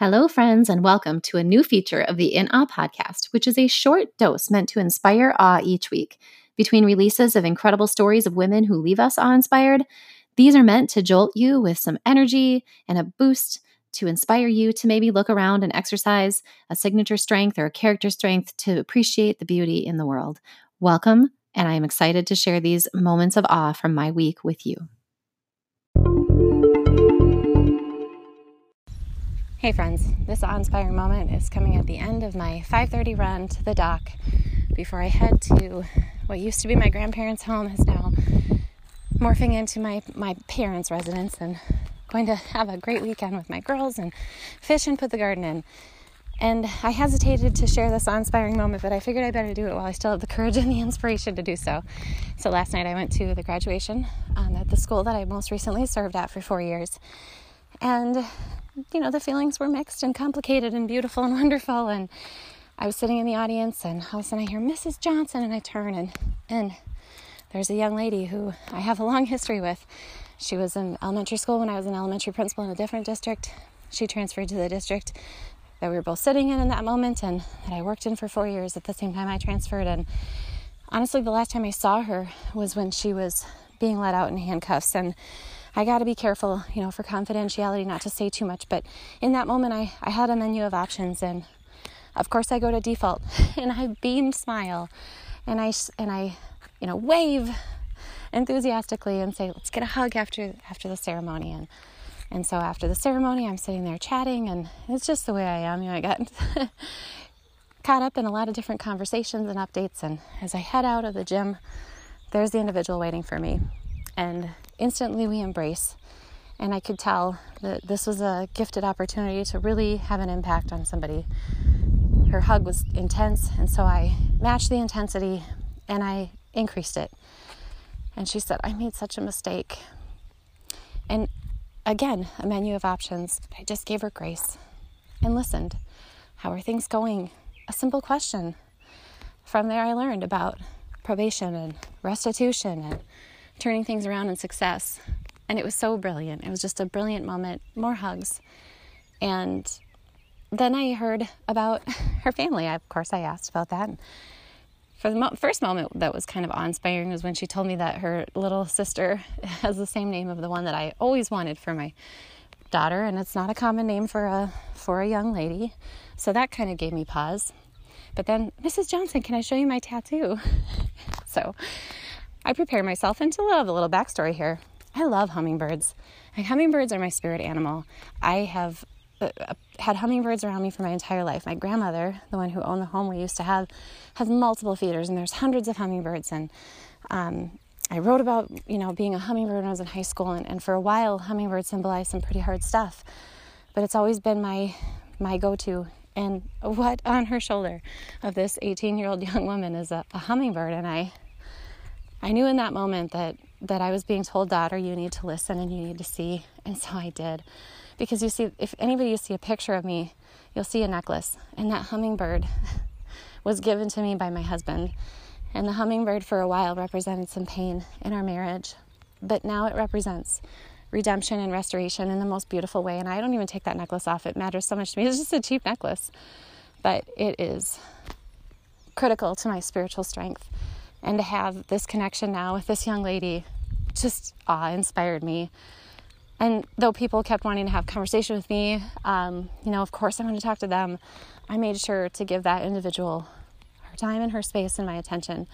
Hello, friends, and welcome to a new feature of the In Awe podcast, which is a short dose meant to inspire awe each week. Between releases of incredible stories of women who leave us awe inspired, these are meant to jolt you with some energy and a boost to inspire you to maybe look around and exercise a signature strength or a character strength to appreciate the beauty in the world. Welcome, and I am excited to share these moments of awe from my week with you. Hey friends, this awe-inspiring moment is coming at the end of my 5:30 run to the dock before I head to what used to be my grandparents' home is now morphing into my my parents' residence and going to have a great weekend with my girls and fish and put the garden in. And I hesitated to share this awe-inspiring moment, but I figured I better do it while I still have the courage and the inspiration to do so. So last night I went to the graduation um, at the school that I most recently served at for four years. And you know, the feelings were mixed and complicated and beautiful and wonderful. And I was sitting in the audience, and all of a sudden I hear Mrs. Johnson, and I turn, and and there's a young lady who I have a long history with. She was in elementary school when I was an elementary principal in a different district. She transferred to the district that we were both sitting in in that moment, and that I worked in for four years at the same time I transferred. And honestly, the last time I saw her was when she was being let out in handcuffs, and I got to be careful, you know, for confidentiality, not to say too much. But in that moment, I, I had a menu of options, and of course, I go to default, and I beam smile, and I and I, you know, wave enthusiastically and say, "Let's get a hug after after the ceremony." And and so after the ceremony, I'm sitting there chatting, and it's just the way I am. You know, I got caught up in a lot of different conversations and updates. And as I head out of the gym, there's the individual waiting for me, and instantly we embrace. And I could tell that this was a gifted opportunity to really have an impact on somebody. Her hug was intense, and so I matched the intensity and I increased it. And she said, I made such a mistake. And again, a menu of options. I just gave her grace and listened. How are things going? A simple question. From there, I learned about probation and restitution and turning things around in success. And it was so brilliant. It was just a brilliant moment. More hugs. And then I heard about her family. I, of course, I asked about that. For the mo- first moment that was kind of awe-inspiring was when she told me that her little sister has the same name of the one that I always wanted for my daughter, and it's not a common name for a for a young lady. So that kind of gave me pause. But then, Mrs. Johnson, can I show you my tattoo? so I prepare myself into love. A little backstory here. I love hummingbirds. Like, hummingbirds are my spirit animal. I have uh, uh, had hummingbirds around me for my entire life. My grandmother, the one who owned the home we used to have, has multiple feeders, and there's hundreds of hummingbirds. And um, I wrote about, you know, being a hummingbird when I was in high school, and, and for a while, hummingbirds symbolized some pretty hard stuff. But it's always been my my go-to. And what on her shoulder of this 18-year-old young woman is a, a hummingbird, and I I knew in that moment that that I was being told, daughter, you need to listen and you need to see. And so I did. Because you see, if anybody you see a picture of me, you'll see a necklace. And that hummingbird was given to me by my husband. And the hummingbird for a while represented some pain in our marriage. But now it represents redemption and restoration in the most beautiful way. And I don't even take that necklace off. It matters so much to me. It's just a cheap necklace. But it is critical to my spiritual strength and to have this connection now with this young lady just awe inspired me. And though people kept wanting to have conversation with me, um, you know, of course I wanted to talk to them. I made sure to give that individual her time and her space and my attention.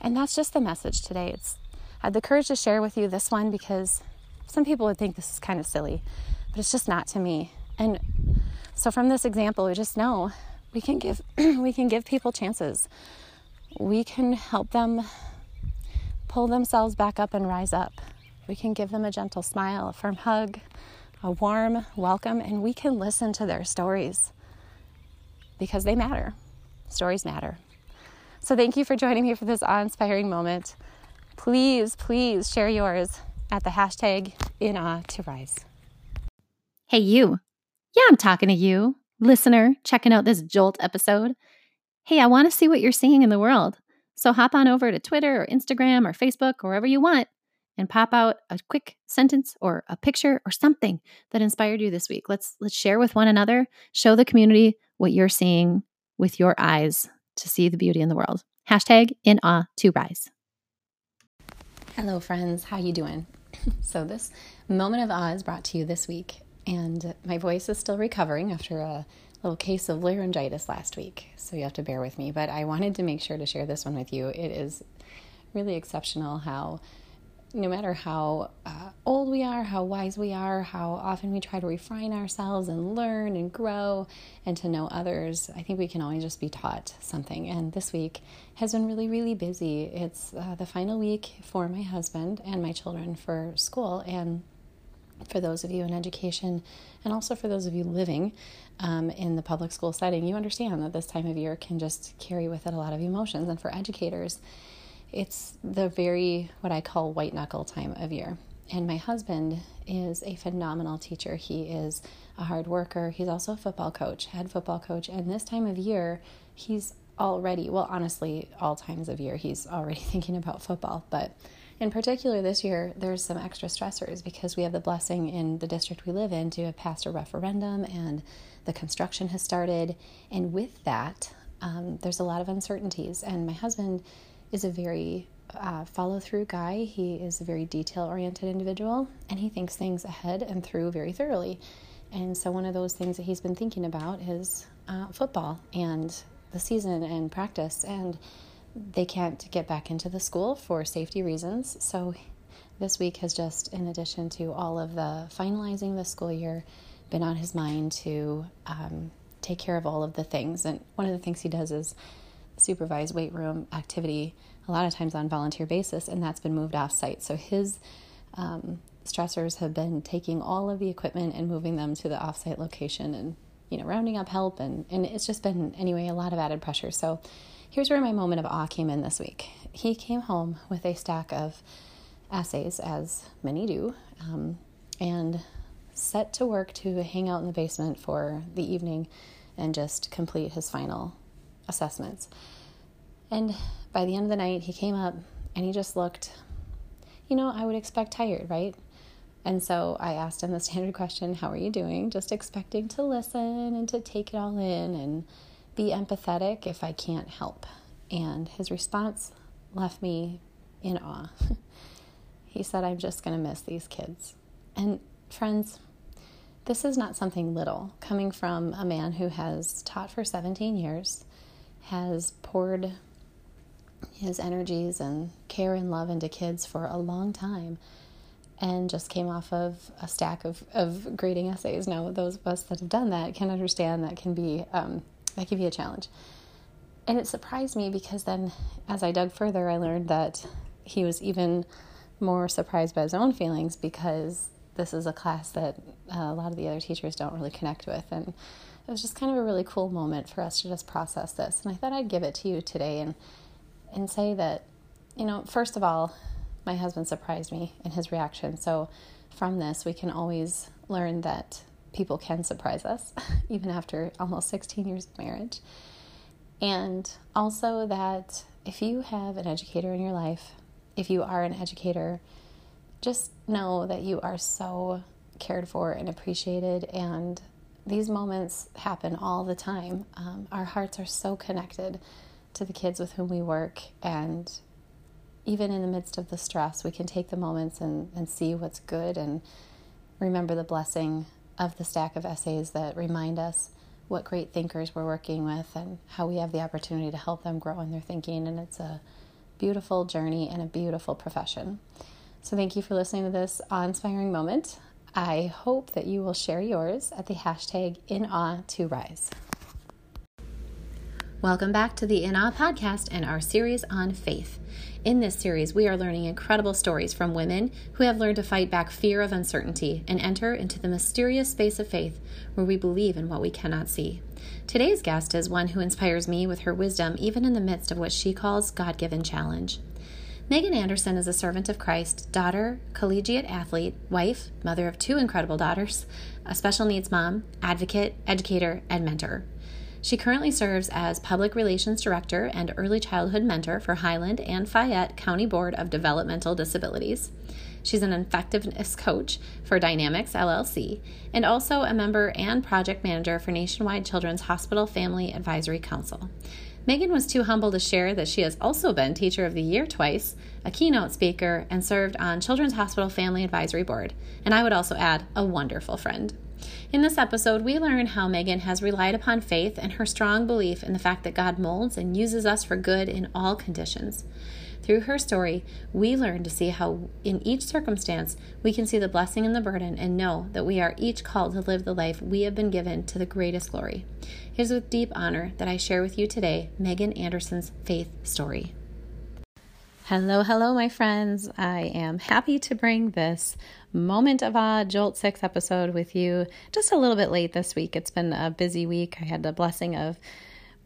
And that's just the message today. It's I had the courage to share with you this one because some people would think this is kind of silly, but it's just not to me. And so from this example, we just know we can give we can give people chances we can help them pull themselves back up and rise up. We can give them a gentle smile, a firm hug, a warm welcome, and we can listen to their stories because they matter. Stories matter. So, thank you for joining me for this awe inspiring moment. Please, please share yours at the hashtag in awe to rise. Hey, you. Yeah, I'm talking to you, listener, checking out this Jolt episode hey, I want to see what you're seeing in the world. So hop on over to Twitter or Instagram or Facebook or wherever you want and pop out a quick sentence or a picture or something that inspired you this week. Let's let's share with one another, show the community what you're seeing with your eyes to see the beauty in the world. Hashtag in awe to rise. Hello friends, how you doing? so this moment of awe is brought to you this week and my voice is still recovering after a little case of laryngitis last week. So you have to bear with me, but I wanted to make sure to share this one with you. It is really exceptional how no matter how uh, old we are, how wise we are, how often we try to refine ourselves and learn and grow and to know others, I think we can always just be taught something. And this week has been really, really busy. It's uh, the final week for my husband and my children for school. And for those of you in education and also for those of you living um, in the public school setting, you understand that this time of year can just carry with it a lot of emotions. And for educators, it's the very, what I call white knuckle time of year. And my husband is a phenomenal teacher. He is a hard worker. He's also a football coach, head football coach. And this time of year, he's already, well, honestly, all times of year, he's already thinking about football. But in particular, this year, there's some extra stressors because we have the blessing in the district we live in to have passed a referendum and the construction has started. And with that, um, there's a lot of uncertainties. And my husband is a very uh, follow through guy. He is a very detail oriented individual and he thinks things ahead and through very thoroughly. And so, one of those things that he's been thinking about is uh, football and the season and practice. And they can't get back into the school for safety reasons. So, this week has just, in addition to all of the finalizing the school year, been on his mind to um, take care of all of the things. And one of the things he does is supervise weight room activity a lot of times on volunteer basis, and that's been moved off site. So his um, stressors have been taking all of the equipment and moving them to the offsite location and you know rounding up help and, and it's just been anyway a lot of added pressure so here's where my moment of awe came in this week he came home with a stack of essays as many do um, and set to work to hang out in the basement for the evening and just complete his final assessments. And by the end of the night, he came up and he just looked, you know, I would expect tired, right? And so I asked him the standard question, How are you doing? Just expecting to listen and to take it all in and be empathetic if I can't help. And his response left me in awe. he said, I'm just going to miss these kids. And friends, this is not something little coming from a man who has taught for 17 years has poured his energies and care and love into kids for a long time and just came off of a stack of, of grading essays. Now, those of us that have done that can understand that can be um, that can be a challenge. And it surprised me because then, as I dug further, I learned that he was even more surprised by his own feelings because this is a class that uh, a lot of the other teachers don't really connect with, and it was just kind of a really cool moment for us to just process this. And I thought I'd give it to you today and and say that, you know, first of all, my husband surprised me in his reaction. So from this, we can always learn that people can surprise us, even after almost 16 years of marriage. And also that if you have an educator in your life, if you are an educator, just know that you are so cared for and appreciated and these moments happen all the time. Um, our hearts are so connected to the kids with whom we work, and even in the midst of the stress, we can take the moments and, and see what's good and remember the blessing of the stack of essays that remind us what great thinkers we're working with and how we have the opportunity to help them grow in their thinking. And it's a beautiful journey and a beautiful profession. So, thank you for listening to this awe inspiring moment. I hope that you will share yours at the hashtag in awe to rise. Welcome back to the In Awe podcast and our series on faith. In this series, we are learning incredible stories from women who have learned to fight back fear of uncertainty and enter into the mysterious space of faith where we believe in what we cannot see. Today's guest is one who inspires me with her wisdom, even in the midst of what she calls God given challenge. Megan Anderson is a servant of Christ, daughter, collegiate athlete, wife, mother of two incredible daughters, a special needs mom, advocate, educator, and mentor. She currently serves as Public Relations Director and Early Childhood Mentor for Highland and Fayette County Board of Developmental Disabilities. She's an effectiveness coach for Dynamics LLC and also a member and project manager for Nationwide Children's Hospital Family Advisory Council. Megan was too humble to share that she has also been Teacher of the Year twice, a keynote speaker, and served on Children's Hospital Family Advisory Board. And I would also add, a wonderful friend. In this episode, we learn how Megan has relied upon faith and her strong belief in the fact that God molds and uses us for good in all conditions. Through her story, we learn to see how, in each circumstance, we can see the blessing and the burden and know that we are each called to live the life we have been given to the greatest glory. It is with deep honor that I share with you today Megan Anderson's faith story. Hello, hello, my friends. I am happy to bring this Moment of Awe Jolt 6 episode with you just a little bit late this week. It's been a busy week. I had the blessing of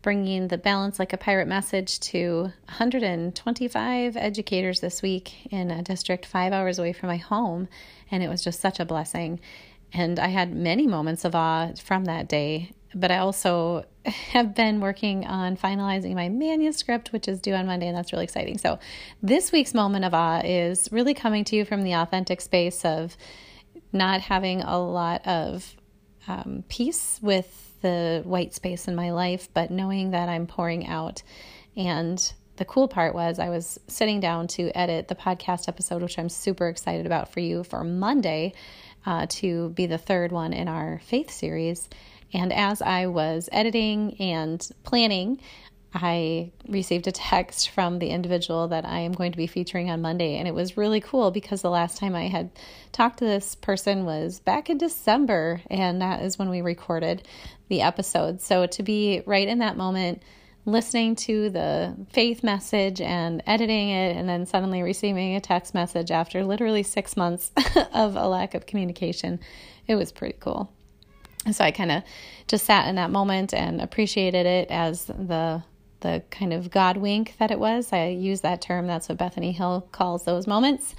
bringing the Balance Like a Pirate message to 125 educators this week in a district five hours away from my home. And it was just such a blessing. And I had many moments of awe from that day. But I also have been working on finalizing my manuscript, which is due on Monday, and that's really exciting. So, this week's moment of awe is really coming to you from the authentic space of not having a lot of um, peace with the white space in my life, but knowing that I'm pouring out. And the cool part was I was sitting down to edit the podcast episode, which I'm super excited about for you for Monday uh, to be the third one in our faith series. And as I was editing and planning, I received a text from the individual that I am going to be featuring on Monday. And it was really cool because the last time I had talked to this person was back in December. And that is when we recorded the episode. So to be right in that moment, listening to the faith message and editing it, and then suddenly receiving a text message after literally six months of a lack of communication, it was pretty cool. So I kind of just sat in that moment and appreciated it as the the kind of God wink that it was. I use that term. That's what Bethany Hill calls those moments.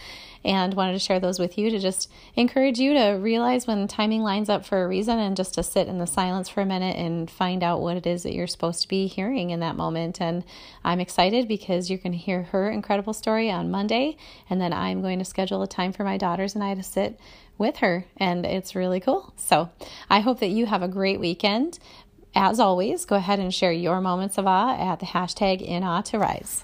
And wanted to share those with you to just encourage you to realize when timing lines up for a reason and just to sit in the silence for a minute and find out what it is that you're supposed to be hearing in that moment. And I'm excited because you're going to hear her incredible story on Monday. And then I'm going to schedule a time for my daughters and I to sit with her. And it's really cool. So I hope that you have a great weekend. As always, go ahead and share your moments of awe at the hashtag in awe to rise.